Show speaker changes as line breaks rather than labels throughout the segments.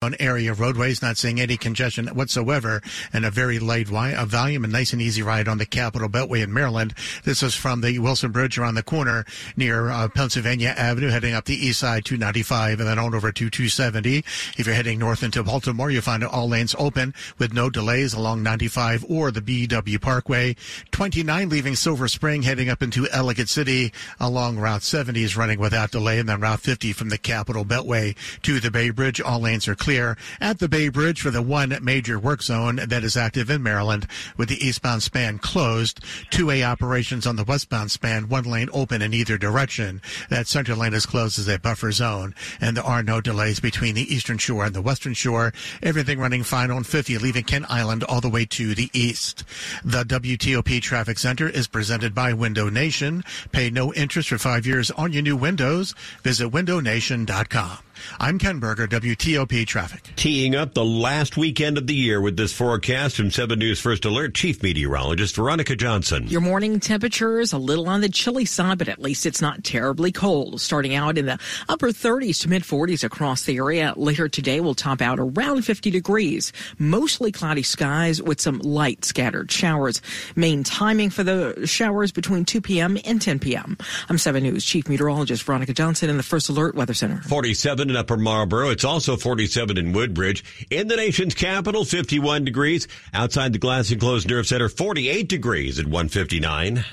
on area roadways, not seeing any congestion whatsoever, and a very light volume, a nice and easy ride on the Capital Beltway in Maryland. This is from the Wilson Bridge around the corner near uh, Pennsylvania Avenue, heading up the east side 295 and then on over to 270. If you're heading north into Baltimore, you'll find all lanes open with no delays along 95 or the BW Parkway. 29 leaving Silver Spring, heading up into Ellicott City along Route 70 is running without delay, and then Route 50 from the Capital Beltway to the Bay Bridge, all lanes are clear clear at the Bay Bridge for the one major work zone that is active in Maryland with the eastbound span closed. Two A operations on the westbound span, one lane open in either direction. That center lane is closed as a buffer zone and there are no delays between the eastern shore and the western shore. Everything running fine on 50 leaving Kent Island all the way to the east. The WTOP Traffic Center is presented by Window Nation. Pay no interest for five years on your new windows. Visit windownation.com. I'm Ken Berger, WTOP Traffic.
Teeing up the last weekend of the year with this forecast from 7 News First Alert, Chief Meteorologist Veronica Johnson.
Your morning temperature is a little on the chilly side, but at least it's not terribly cold. Starting out in the upper 30s to mid 40s across the area. Later today will top out around 50 degrees. Mostly cloudy skies with some light scattered showers. Main timing for the showers between 2 p.m. and 10 p.m. I'm 7 News Chief Meteorologist Veronica Johnson in the First Alert Weather Center.
47 in Upper Marlboro. It's also 47 in Woodbridge. In the nation's capital, 51 degrees. Outside the Glass Enclosed Nerve Center, 48 degrees at 159.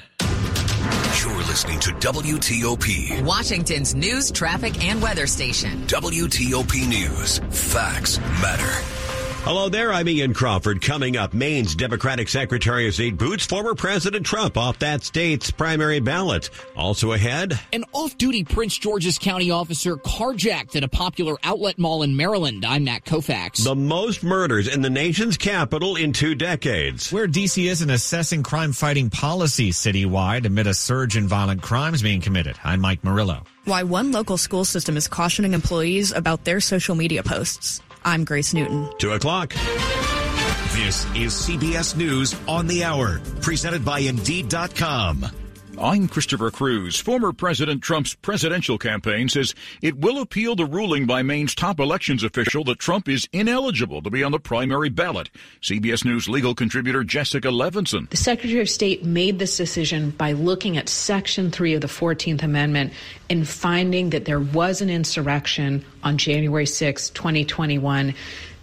You're listening to WTOP,
Washington's news, traffic, and weather station.
WTOP News. Facts matter.
Hello there, I'm Ian Crawford. Coming up, Maine's Democratic Secretary of State boots former President Trump off that state's primary ballot. Also ahead,
an off-duty Prince George's County officer carjacked at a popular outlet mall in Maryland. I'm Matt Koufax.
The most murders in the nation's capital in two decades.
Where DC isn't assessing crime-fighting policy citywide amid a surge in violent crimes being committed. I'm Mike Murillo.
Why one local school system is cautioning employees about their social media posts. I'm Grace Newton.
Two o'clock.
This is CBS News on the Hour, presented by Indeed.com.
I'm Christopher Cruz. Former President Trump's presidential campaign says it will appeal the ruling by Maine's top elections official that Trump is ineligible to be on the primary ballot. CBS News legal contributor Jessica Levinson.
The Secretary of State made this decision by looking at Section 3 of the 14th Amendment and finding that there was an insurrection on January 6, 2021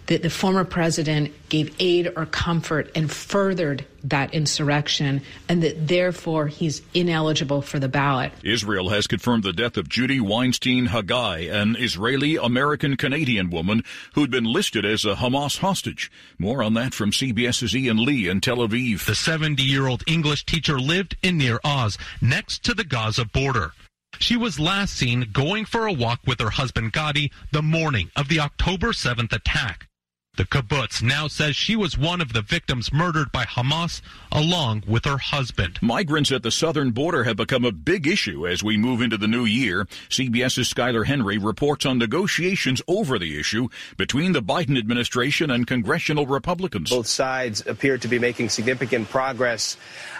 that the former president gave aid or comfort and furthered that insurrection, and that therefore he's ineligible for the ballot.
Israel has confirmed the death of Judy Weinstein Haggai, an Israeli American Canadian woman who'd been listed as a Hamas hostage. More on that from CBS's Ian Lee in Tel Aviv.
The 70 year old English teacher lived in Nir Oz, next to the Gaza border. She was last seen going for a walk with her husband Gadi the morning of the October 7th attack. The kibbutz now says she was one of the victims murdered by Hamas along with her husband.
Migrants at the southern border have become a big issue as we move into the new year. CBS's Skyler Henry reports on negotiations over the issue between the Biden administration and congressional Republicans.
Both sides appear to be making significant progress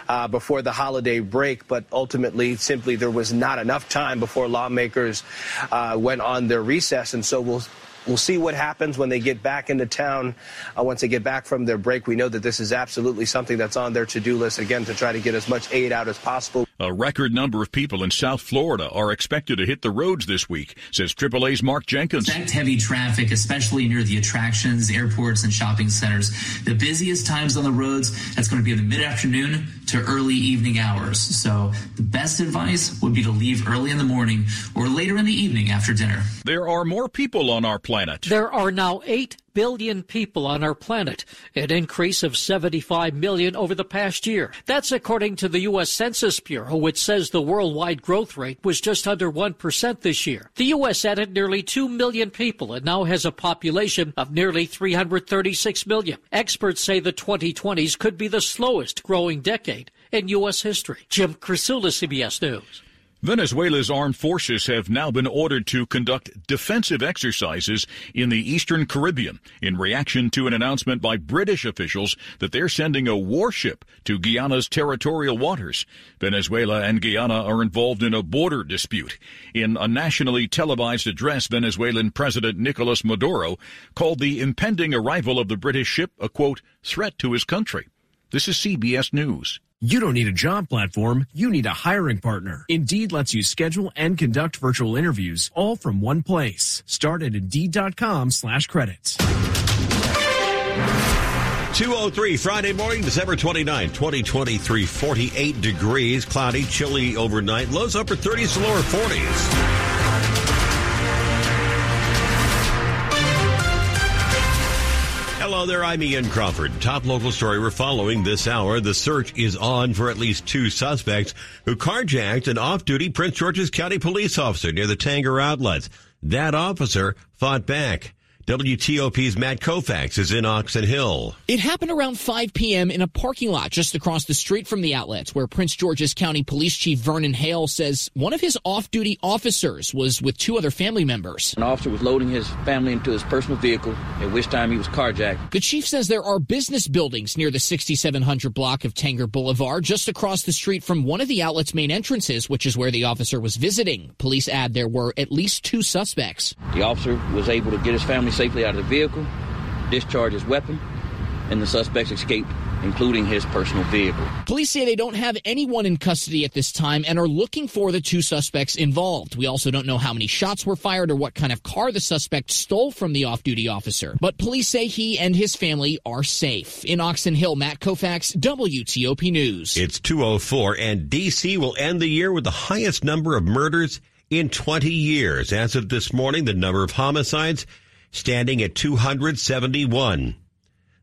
uh, before the holiday break, but ultimately, simply there was not enough time before lawmakers uh, went on their recess, and so we'll We'll see what happens when they get back into town. Uh, once they get back from their break, we know that this is absolutely something that's on their to-do list again to try to get as much aid out as possible.
A record number of people in South Florida are expected to hit the roads this week, says AAA's Mark Jenkins.
Expect heavy traffic, especially near the attractions, airports, and shopping centers. The busiest times on the roads, that's going to be in the mid-afternoon to early evening hours. So the best advice would be to leave early in the morning or later in the evening after dinner.
There are more people on our planet.
There are now 8 billion people on our planet, an increase of 75 million over the past year. That's according to the U.S. Census Bureau, which says the worldwide growth rate was just under 1% this year. The U.S. added nearly 2 million people and now has a population of nearly 336 million. Experts say the 2020s could be the slowest growing decade in U.S. history. Jim Krasula, CBS News.
Venezuela's armed forces have now been ordered to conduct defensive exercises in the eastern Caribbean in reaction to an announcement by British officials that they're sending a warship to Guyana's territorial waters. Venezuela and Guyana are involved in a border dispute. In a nationally televised address, Venezuelan President Nicolas Maduro called the impending arrival of the British ship a quote, threat to his country. This is CBS News.
You don't need a job platform, you need a hiring partner. Indeed lets you schedule and conduct virtual interviews all from one place. Start at Indeed.com slash credits.
203 Friday morning, December 29, 2023, 48 degrees, cloudy, chilly overnight, lows upper 30s to lower 40s. Hello there, I'm Ian Crawford. Top local story we're following this hour. The search is on for at least two suspects who carjacked an off-duty Prince George's County police officer near the Tanger outlets. That officer fought back. WTOP's Matt Koufax is in Oxon Hill.
It happened around 5 p.m. in a parking lot just across the street from the outlets where Prince George's County Police Chief Vernon Hale says one of his off-duty officers was with two other family members.
An officer was loading his family into his personal vehicle, at which time he was carjacked.
The chief says there are business buildings near the 6700 block of Tanger Boulevard just across the street from one of the outlet's main entrances, which is where the officer was visiting. Police add there were at least two suspects.
The officer was able to get his family safely out of the vehicle, discharge his weapon, and the suspects escape including his personal vehicle.
Police say they don't have anyone in custody at this time and are looking for the two suspects involved. We also don't know how many shots were fired or what kind of car the suspect stole from the off-duty officer. But police say he and his family are safe. In Oxon Hill, Matt Koufax, WTOP News.
It's 204 and DC will end the year with the highest number of murders in 20 years. As of this morning, the number of homicides standing at 271.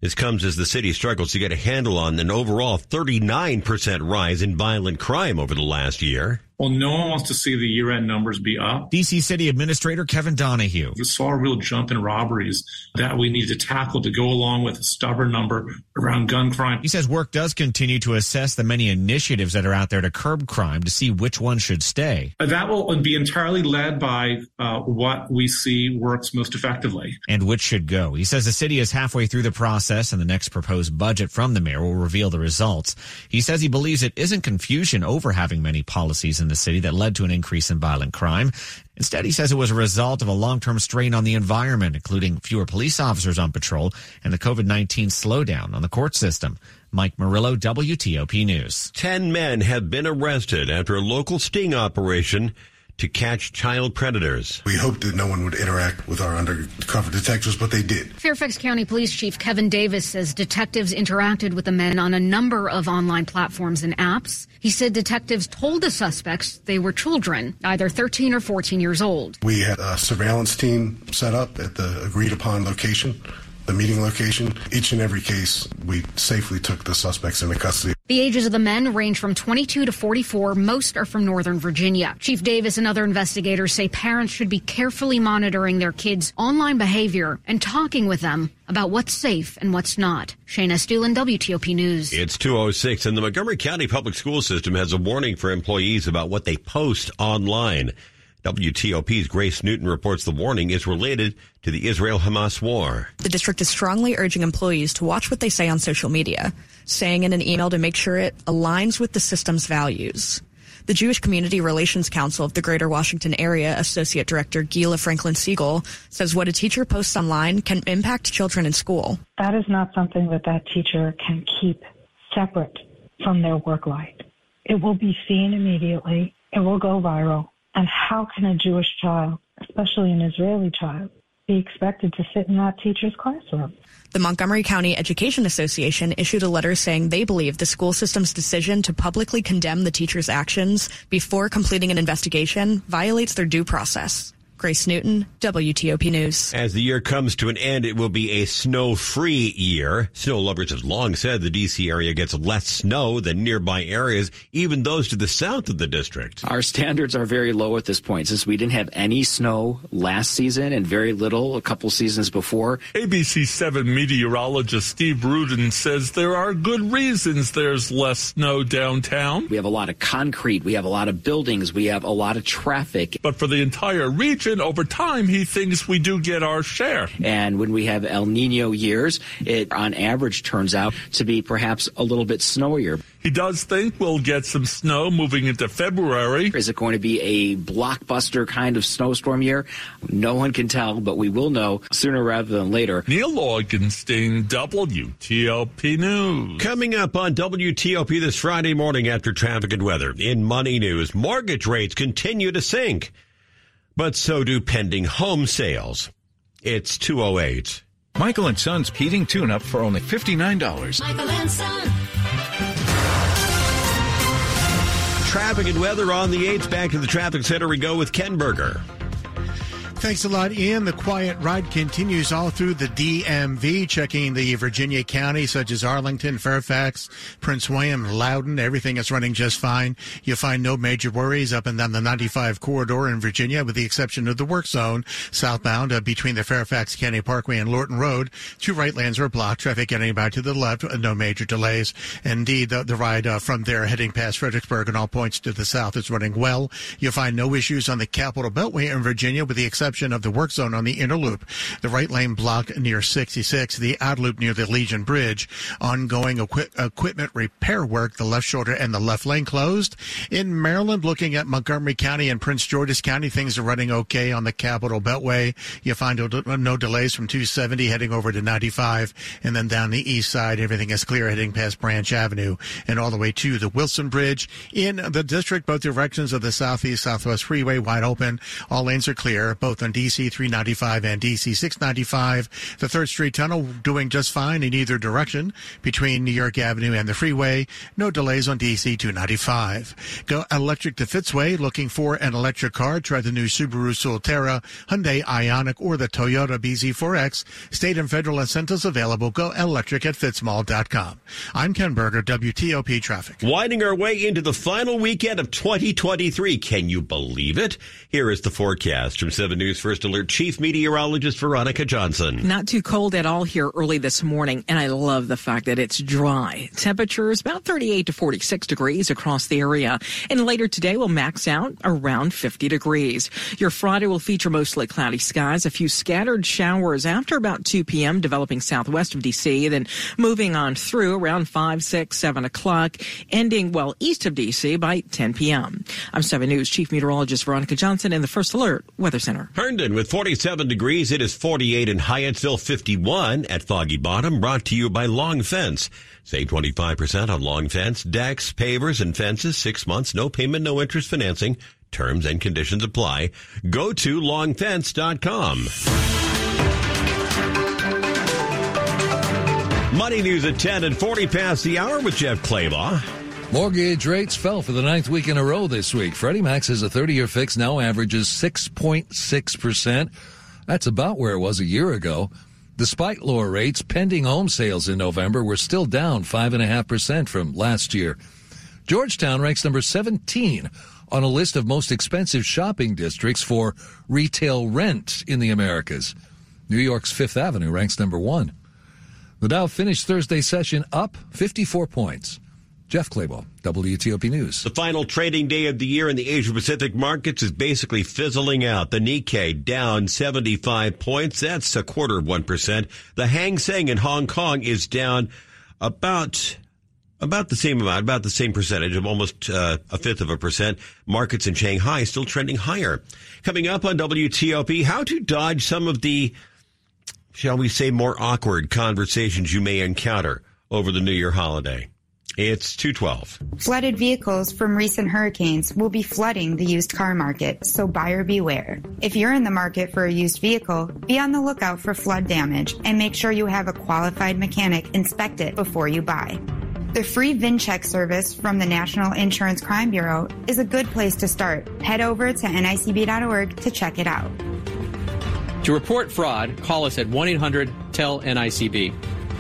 This comes as the city struggles to get a handle on an overall 39% rise in violent crime over the last year.
Well, no one wants to see the year end numbers be up.
DC City Administrator Kevin Donahue.
We saw a real jump in robberies that we need to tackle to go along with a stubborn number around gun crime.
He says work does continue to assess the many initiatives that are out there to curb crime to see which one should stay.
That will be entirely led by uh, what we see works most effectively.
And which should go. He says the city is halfway through the process and the next proposed budget from the mayor will reveal the results. He says he believes it isn't confusion over having many policies in the city that led to an increase in violent crime. Instead, he says it was a result of a long-term strain on the environment, including fewer police officers on patrol and the COVID-19 slowdown on the court system. Mike Murillo, WTOP News.
Ten men have been arrested after a local sting operation to catch child predators.
We hoped that no one would interact with our undercover detectives, but they did.
Fairfax County Police Chief Kevin Davis says detectives interacted with the men on a number of online platforms and apps. He said detectives told the suspects they were children, either 13 or 14 years old.
We had a surveillance team set up at the agreed upon location the meeting location. Each and every case, we safely took the suspects into custody.
The ages of the men range from 22 to 44. Most are from Northern Virginia. Chief Davis and other investigators say parents should be carefully monitoring their kids' online behavior and talking with them about what's safe and what's not. Shayna Estulin, WTOP News.
It's 206 and the Montgomery County Public School System has a warning for employees about what they post online. WTOP's Grace Newton reports the warning is related to the Israel Hamas war.
The district is strongly urging employees to watch what they say on social media, saying in an email to make sure it aligns with the system's values. The Jewish Community Relations Council of the Greater Washington Area Associate Director Guila Franklin Siegel says what a teacher posts online can impact children in school.
That is not something that that teacher can keep separate from their work life. It will be seen immediately. It will go viral and how can a Jewish child, especially an Israeli child, be expected to sit in that teacher's classroom?
The Montgomery County Education Association issued a letter saying they believe the school system's decision to publicly condemn the teacher's actions before completing an investigation violates their due process. Grace Newton, WTOP News.
As the year comes to an end, it will be a snow-free year. Snow lovers have long said the D.C. area gets less snow than nearby areas, even those to the south of the district.
Our standards are very low at this point since we didn't have any snow last season and very little a couple seasons before.
ABC 7 meteorologist Steve Rudin says there are good reasons there's less snow downtown.
We have a lot of concrete, we have a lot of buildings, we have a lot of traffic.
But for the entire region, over time, he thinks we do get our share.
And when we have El Nino years, it on average turns out to be perhaps a little bit snowier.
He does think we'll get some snow moving into February.
Is it going to be a blockbuster kind of snowstorm year? No one can tell, but we will know sooner rather than later.
Neil Augenstein, WTOP News.
Coming up on WTOP this Friday morning after traffic and weather. In Money News, mortgage rates continue to sink but so do pending home sales. It's 208.
Michael and Son's heating tune up for only $59.
Michael and Son.
Traffic and weather on the 8th. Back to the traffic center we go with Ken Berger.
Thanks a lot, Ian. The quiet ride continues all through the DMV, checking the Virginia counties such as Arlington, Fairfax, Prince William, Loudoun. Everything is running just fine. You'll find no major worries up and down the 95 corridor in Virginia, with the exception of the work zone southbound uh, between the Fairfax County Parkway and Lorton Road. Two right lanes are blocked. Traffic getting back to the left. Uh, no major delays. Indeed, the, the ride uh, from there heading past Fredericksburg and all points to the south is running well. You'll find no issues on the Capital Beltway in Virginia, with the exception of the work zone on the inner loop, the right lane block near 66, the out loop near the Legion Bridge, ongoing equi- equipment repair work, the left shoulder and the left lane closed. In Maryland, looking at Montgomery County and Prince George's County, things are running okay on the Capital Beltway. You find no delays from 270 heading over to 95, and then down the east side, everything is clear heading past Branch Avenue and all the way to the Wilson Bridge. In the district, both directions of the southeast southwest freeway wide open. All lanes are clear, both both on DC 395 and DC 695. The 3rd Street Tunnel doing just fine in either direction between New York Avenue and the freeway. No delays on DC 295. Go electric to Fitzway. Looking for an electric car? Try the new Subaru Solterra, Hyundai Ioniq, or the Toyota BZ4X. State and federal incentives available. Go electric at fitzmall.com. I'm Ken Berger, WTOP Traffic.
Winding our way into the final weekend of 2023. Can you believe it? Here is the forecast from 7 News. News First Alert Chief Meteorologist Veronica Johnson.
Not too cold at all here early this morning, and I love the fact that it's dry. Temperatures about 38 to 46 degrees across the area, and later today will max out around 50 degrees. Your Friday will feature mostly cloudy skies, a few scattered showers after about 2 p.m. developing southwest of D.C., then moving on through around 5, 6, 7 o'clock, ending well east of D.C. by 10 p.m. I'm 7 News Chief Meteorologist Veronica Johnson in the First Alert Weather Center.
Herndon with 47 degrees. It is 48 in Hyattsville, 51 at Foggy Bottom. Brought to you by Long Fence. Save 25% on Long Fence, decks, pavers, and fences. Six months, no payment, no interest financing. Terms and conditions apply. Go to longfence.com. Money news at 10 and 40 past the hour with Jeff Clabaugh.
Mortgage rates fell for the ninth week in a row this week. Freddie Mac a 30-year fix now averages 6.6%. That's about where it was a year ago. Despite lower rates, pending home sales in November were still down 5.5% from last year. Georgetown ranks number 17 on a list of most expensive shopping districts for retail rent in the Americas. New York's Fifth Avenue ranks number one. The Dow finished Thursday session up 54 points. Jeff Clabaugh, WTOP News.
The final trading day of the year in the Asia Pacific markets is basically fizzling out. The Nikkei down 75 points. That's a quarter of 1%. The Hang Seng in Hong Kong is down about about the same amount, about the same percentage of almost uh, a fifth of a percent. Markets in Shanghai still trending higher. Coming up on WTOP, how to dodge some of the, shall we say, more awkward conversations you may encounter over the New Year holiday. It's 212.
Flooded vehicles from recent hurricanes will be flooding the used car market, so buyer beware. If you're in the market for a used vehicle, be on the lookout for flood damage and make sure you have a qualified mechanic inspect it before you buy. The free VinCheck service from the National Insurance Crime Bureau is a good place to start. Head over to nicb.org to check it out.
To report fraud, call us at 1 800 TELL NICB.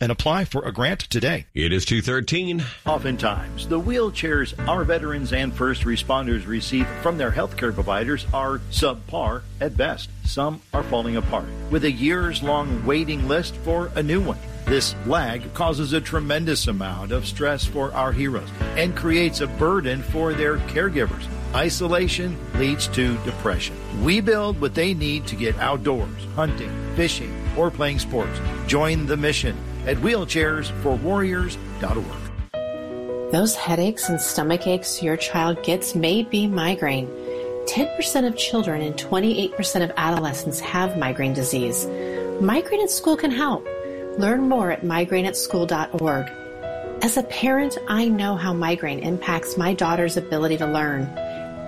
and apply for a grant today.
It is 213.
Oftentimes, the wheelchairs our veterans and first responders receive from their healthcare providers are subpar at best. Some are falling apart, with a years long waiting list for a new one. This lag causes a tremendous amount of stress for our heroes and creates a burden for their caregivers. Isolation leads to depression. We build what they need to get outdoors, hunting, fishing, or playing sports. Join the mission at wheelchairsforwarriors.org.
Those headaches and stomach aches your child gets may be migraine. 10% of children and 28% of adolescents have migraine disease. Migraine at School can help. Learn more at migraineatschool.org. As a parent, I know how migraine impacts my daughter's ability to learn.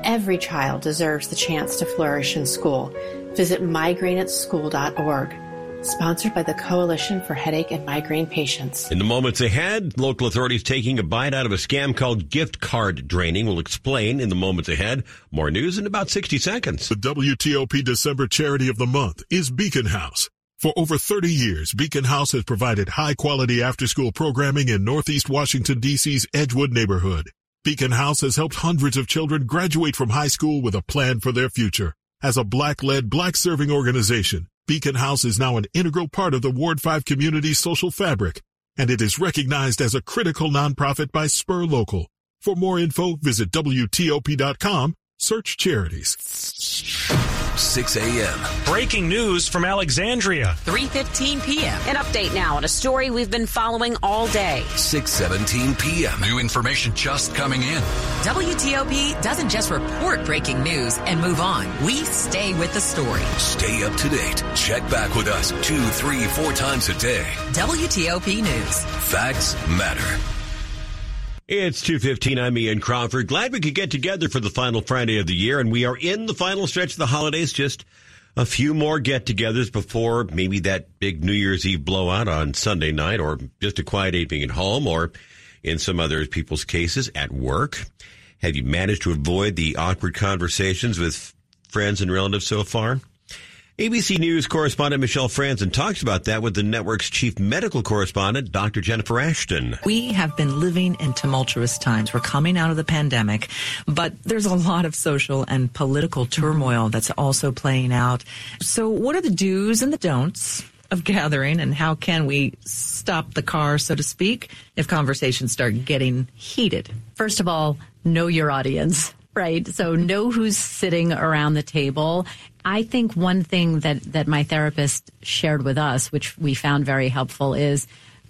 Every child deserves the chance to flourish in school. Visit migraineatschool.org. Sponsored by the Coalition for Headache and Migraine Patients.
In the moments ahead, local authorities taking a bite out of a scam called gift card draining. We'll explain in the moments ahead. More news in about 60 seconds.
The WTOP December Charity of the Month is Beacon House. For over 30 years, Beacon House has provided high quality after school programming in Northeast Washington, D.C.'s Edgewood neighborhood. Beacon House has helped hundreds of children graduate from high school with a plan for their future. As a black-led, black-serving organization, Beacon House is now an integral part of the Ward 5 community's social fabric, and it is recognized as a critical nonprofit by Spur Local. For more info, visit WTOP.com, search charities.
6 a.m.
Breaking news from Alexandria.
3:15 p.m. An update now on a story we've been following all day.
6:17 p.m. New information just coming in.
WTOP doesn't just report breaking news and move on. We stay with the story.
Stay up to date. Check back with us two, three, four times a day.
WTOP News.
Facts matter.
It's 2.15. I'm Ian Crawford. Glad we could get together for the final Friday of the year, and we are in the final stretch of the holidays. Just a few more get-togethers before maybe that big New Year's Eve blowout on Sunday night, or just a quiet evening at home, or in some other people's cases, at work. Have you managed to avoid the awkward conversations with friends and relatives so far? ABC News correspondent Michelle Franzen talks about that with the network's chief medical correspondent, Dr. Jennifer Ashton.
We have been living in tumultuous times. We're coming out of the pandemic, but there's a lot of social and political turmoil that's also playing out. So what are the do's and the don'ts? Of gathering, and how can we stop the car, so to speak, if conversations start getting heated?
First of all, know your audience right? So know who's sitting around the table. I think one thing that, that my therapist shared with us, which we found very helpful, is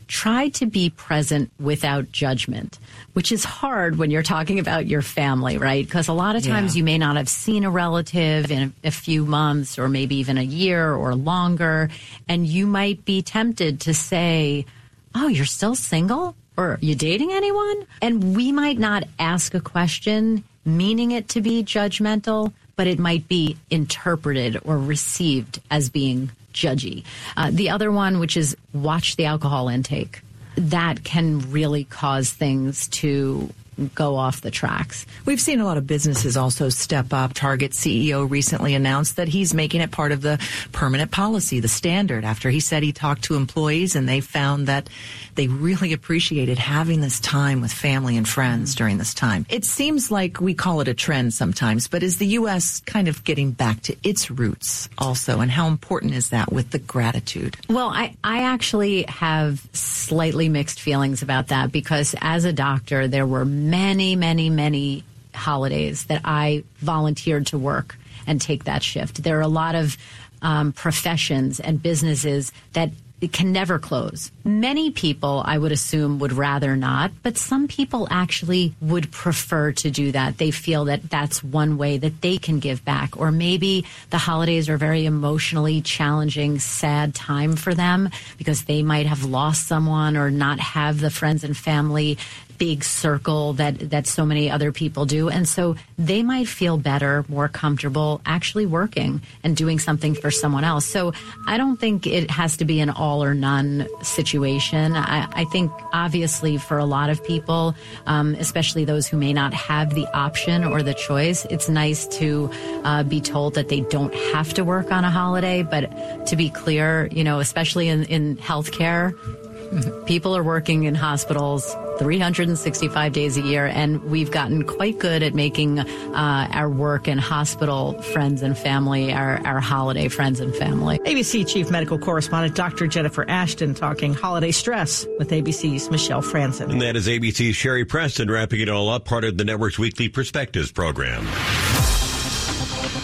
try to be present without judgment, which is hard when you're talking about your family, right? Because a lot of times
Yeah.
you may not have seen a relative in a, a few months or maybe even a year or longer. And you might be tempted to say, Oh, you're still single? Or you dating anyone? And we might not ask a question meaning it to be judgmental, but it might be interpreted or received as being judgy. Uh, the other one, which is watch the alcohol intake, that can really cause things to go off the tracks.
We've seen a lot of businesses also step up. Target CEO recently announced that he's making it part of the permanent policy, the standard, after he said he talked to employees and they found that they really appreciated having this time with family and friends during this time. It seems like we call it a trend sometimes, but is the U.S. kind of getting back to its roots also? And how important is that with the gratitude?
Well, I, I actually have slightly mixed feelings about that because as a doctor, there were many, many, many holidays that I volunteered to work and take that shift. There are a lot of um, professions and businesses that can never close. Many people, I would assume, would rather not, but some people actually would prefer to do that. They feel that that's one way that they can give back. Or maybe the holidays are very emotionally challenging, sad time for them because they might have lost someone or not have the friends and family big circle that that so many other people do. And so they might feel better more comfortable actually working and doing something for someone else. So i don't think it has to be an all or none situation. I, I think obviously for a lot of people um, especially those who may not have the option or the choice it's nice to uh, be told that they don't have to work on a holiday. But to be clear you know especially in, in healthcare people are working in hospitals 365 days a year, and we've gotten quite good at making uh, our work and hospital friends and family our, our holiday friends and family.
ABC Chief Medical Correspondent Dr. Jennifer Ashton talking holiday stress with ABC's Michelle Franzen.
And that is ABC's Sherry Preston wrapping it all up, part of the network's weekly Perspectives program.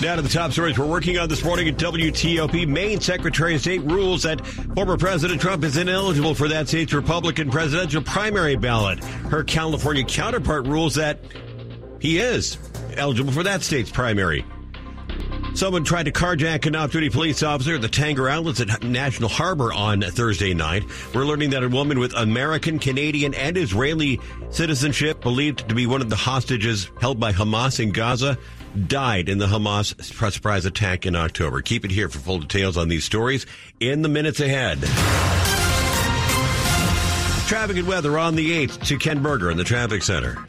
Now to the top stories we're working on this morning at WTOP. Maine Secretary of State rules that former President Trump is ineligible for that state's Republican presidential primary ballot. Her California counterpart rules that he is eligible for that state's primary. Someone tried to carjack an off-duty police officer at the Tanger Outlets at National Harbor on Thursday night. We're learning that a woman with American, Canadian, and Israeli citizenship, believed to be one of the hostages held by Hamas in Gaza, died in the Hamas surprise attack in October. Keep it here for full details on these stories in the minutes ahead. Traffic and weather on the 8th to Ken Berger in the traffic center.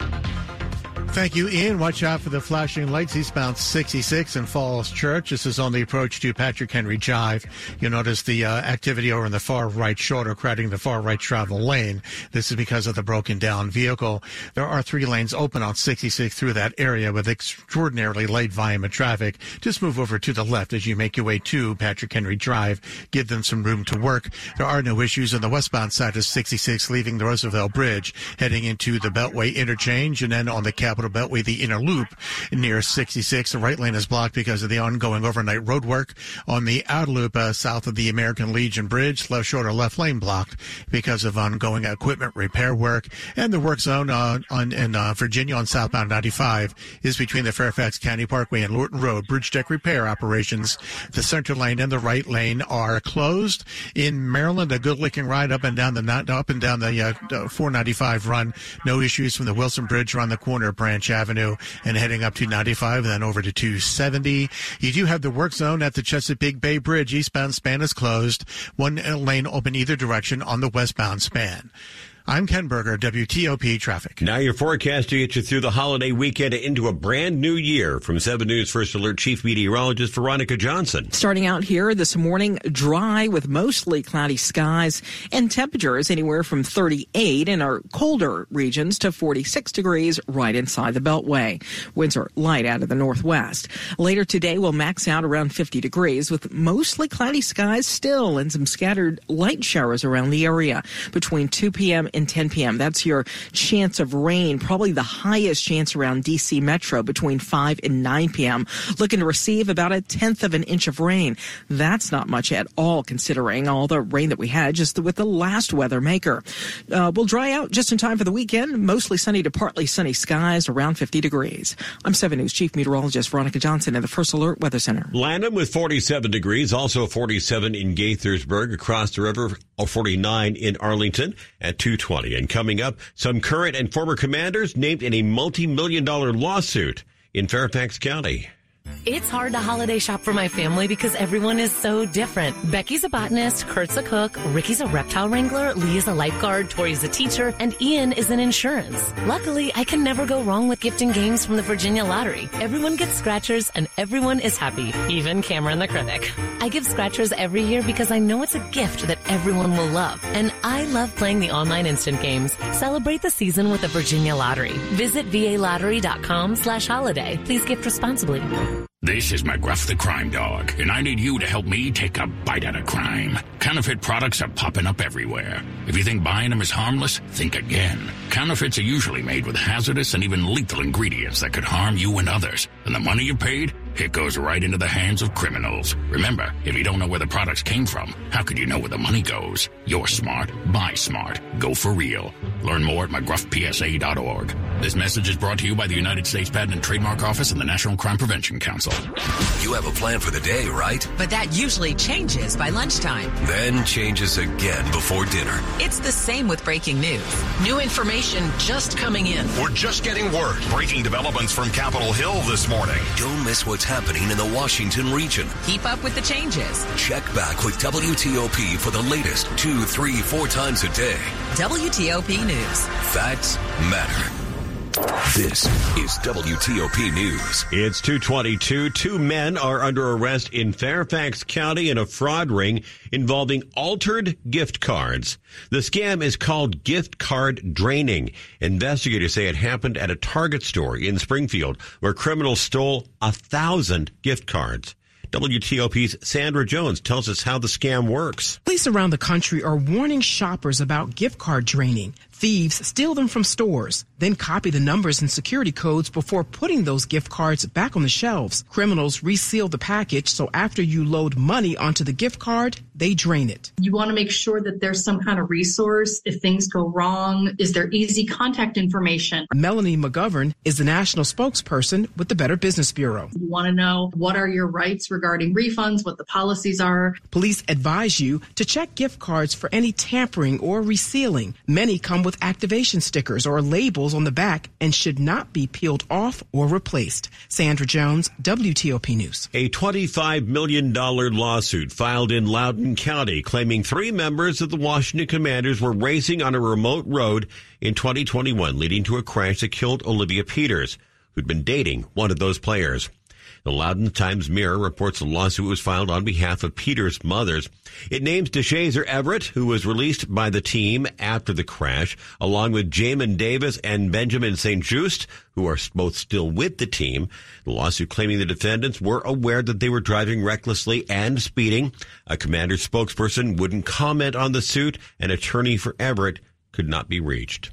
Thank you, Ian. Watch out for the flashing lights eastbound 66 in Falls Church. This is on the approach to Patrick Henry Drive. You'll notice the uh, activity over in the far right shoulder, crowding the far right travel lane. This is because of the broken down vehicle. There are three lanes open on 66 through that area with extraordinarily light volume of traffic. Just move over to the left as you make your way to Patrick Henry Drive. Give them some room to work. There are no issues on the westbound side of 66 leaving the Roosevelt Bridge, heading into the Beltway interchange and then on the Capitol Beltway, the inner loop near 66. The right lane is blocked because of the ongoing overnight road work. On the outer loop uh, south of the American Legion Bridge, left shoulder left lane blocked because of ongoing equipment repair work. And the work zone uh, on in uh, Virginia on southbound 95 is between the Fairfax County Parkway and Lorton Road. Bridge deck repair operations. The center lane and the right lane are closed. In Maryland, a good looking ride up and down the up and down the uh, 495 run. No issues from the Wilson Bridge around the corner. Branch Avenue and heading up to 95 and then over to 270. You do have the work zone at the Chesapeake Bay Bridge. Eastbound span is closed. One lane open either direction on the westbound span. I'm Ken Berger, WTOP Traffic.
Now your forecast to get you through the holiday weekend into a brand new year. From 7 News First Alert Chief Meteorologist Veronica Johnson.
Starting out here this morning, dry with mostly cloudy skies and temperatures anywhere from 38 in our colder regions to 46 degrees right inside the Beltway. Winds are light out of the northwest. Later today, we'll max out around 50 degrees with mostly cloudy skies still and some scattered light showers around the area between 2 p.m. and 10 p.m. That's your chance of rain, probably the highest chance around DC Metro between 5 and 9 p.m. Looking to receive about a tenth of an inch of rain. That's not much at all considering all the rain that we had just with the last weather maker. Uh, we'll dry out just in time for the weekend. Mostly sunny to partly sunny skies around 50 degrees. I'm 7 News Chief Meteorologist Veronica Johnson in the First Alert Weather Center.
Lanham with 47 degrees, also 47 in Gaithersburg across the river, 49 in Arlington at 220. And coming up, some current and former commanders named in a multi-million dollar lawsuit in Fairfax County.
It's hard to holiday shop for my family because everyone is so different. Becky's a botanist, Kurt's a cook, Ricky's a reptile wrangler, Lee is a lifeguard, Tori's a teacher, and Ian is in insurance. Luckily, I can never go wrong with gifting games from the Virginia Lottery. Everyone gets scratchers and everyone is happy, even Cameron the critic. I give scratchers every year because I know it's a gift that everyone will love. And I love playing the online instant games. Celebrate the season with the Virginia Lottery. Visit VALottery.com slash holiday. Please gift responsibly.
This is McGruff the Crime Dog, and I need you to help me take a bite out of crime. Counterfeit products are popping up everywhere. If you think buying them is harmless, think again. Counterfeits are usually made with hazardous and even lethal ingredients that could harm you and others. And the money you paid? It goes right into the hands of criminals. Remember, if you don't know where the products came from, how could you know where the money goes? You're smart. Buy smart. Go for real. Learn more at mcgruffpsa.org. This message is brought to you by the United States Patent and Trademark Office and the National Crime Prevention Council.
You have a plan for the day, right?
But that usually changes by lunchtime.
Then changes again before dinner.
It's the same with breaking news. New information just coming in.
We're just getting word. Breaking developments from Capitol Hill this morning.
Don't miss what's happening in the Washington region.
Keep up with the changes.
Check back with WTOP for the latest two, three, four times a day.
WTOP News.
Facts matter. This is WTOP News.
It's 222. Two men are under arrest in Fairfax County in a fraud ring involving altered gift cards. The scam is called gift card draining. Investigators say it happened at a Target store in Springfield where criminals stole a thousand gift cards. WTOP's Sandra Jones tells us how the scam works.
Police around the country are warning shoppers about gift card draining. Thieves steal them from stores, then copy the numbers and security codes before putting those gift cards back on the shelves. Criminals reseal the package so after you load money onto the gift card, they drain it.
You want to make sure that there's some kind of resource if things go wrong. Is there easy contact information?
Melanie McGovern is the national spokesperson with the Better Business Bureau.
You want to know what are your rights regarding refunds, what the policies are.
Police advise you to check gift cards for any tampering or resealing. Many come with activation stickers or labels on the back and should not be peeled off or replaced. Sandra Jones, WTOP News.
A $25 million lawsuit filed in Loudoun County claiming three members of the Washington Commanders were racing on a remote road in 2021, leading to a crash that killed Olivia Peters, who'd been dating one of those players. The Loudoun Times Mirror reports the lawsuit was filed on behalf of Peter's mothers. It names Deshazor Everett, who was released by the team after the crash, along with Jamin Davis and Benjamin St. Juste, who are both still with the team. The lawsuit claiming the defendants were aware that they were driving recklessly and speeding. A commander spokesperson wouldn't comment on the suit. An attorney for Everett could not be reached.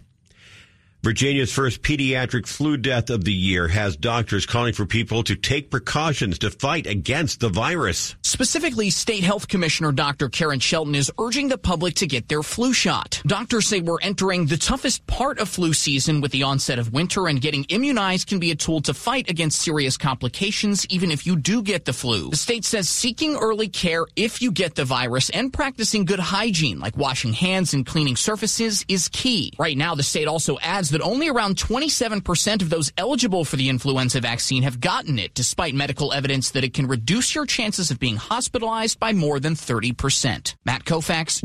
Virginia's first pediatric flu death of the year has doctors calling for people to take precautions to fight against the virus.
Specifically, State Health Commissioner Dr. Karen Shelton is urging the public to get their flu shot. Doctors say we're entering the toughest part of flu season with the onset of winter, and getting immunized can be a tool to fight against serious complications, even if you do get the flu. The state says seeking early care if you get the virus and practicing good hygiene, like washing hands and cleaning surfaces, is key. Right now, the state also adds that only around 27% of those eligible for the influenza vaccine have gotten it, despite medical evidence that it can reduce your chances of being hospitalized by more than 30%. Matt Koufax,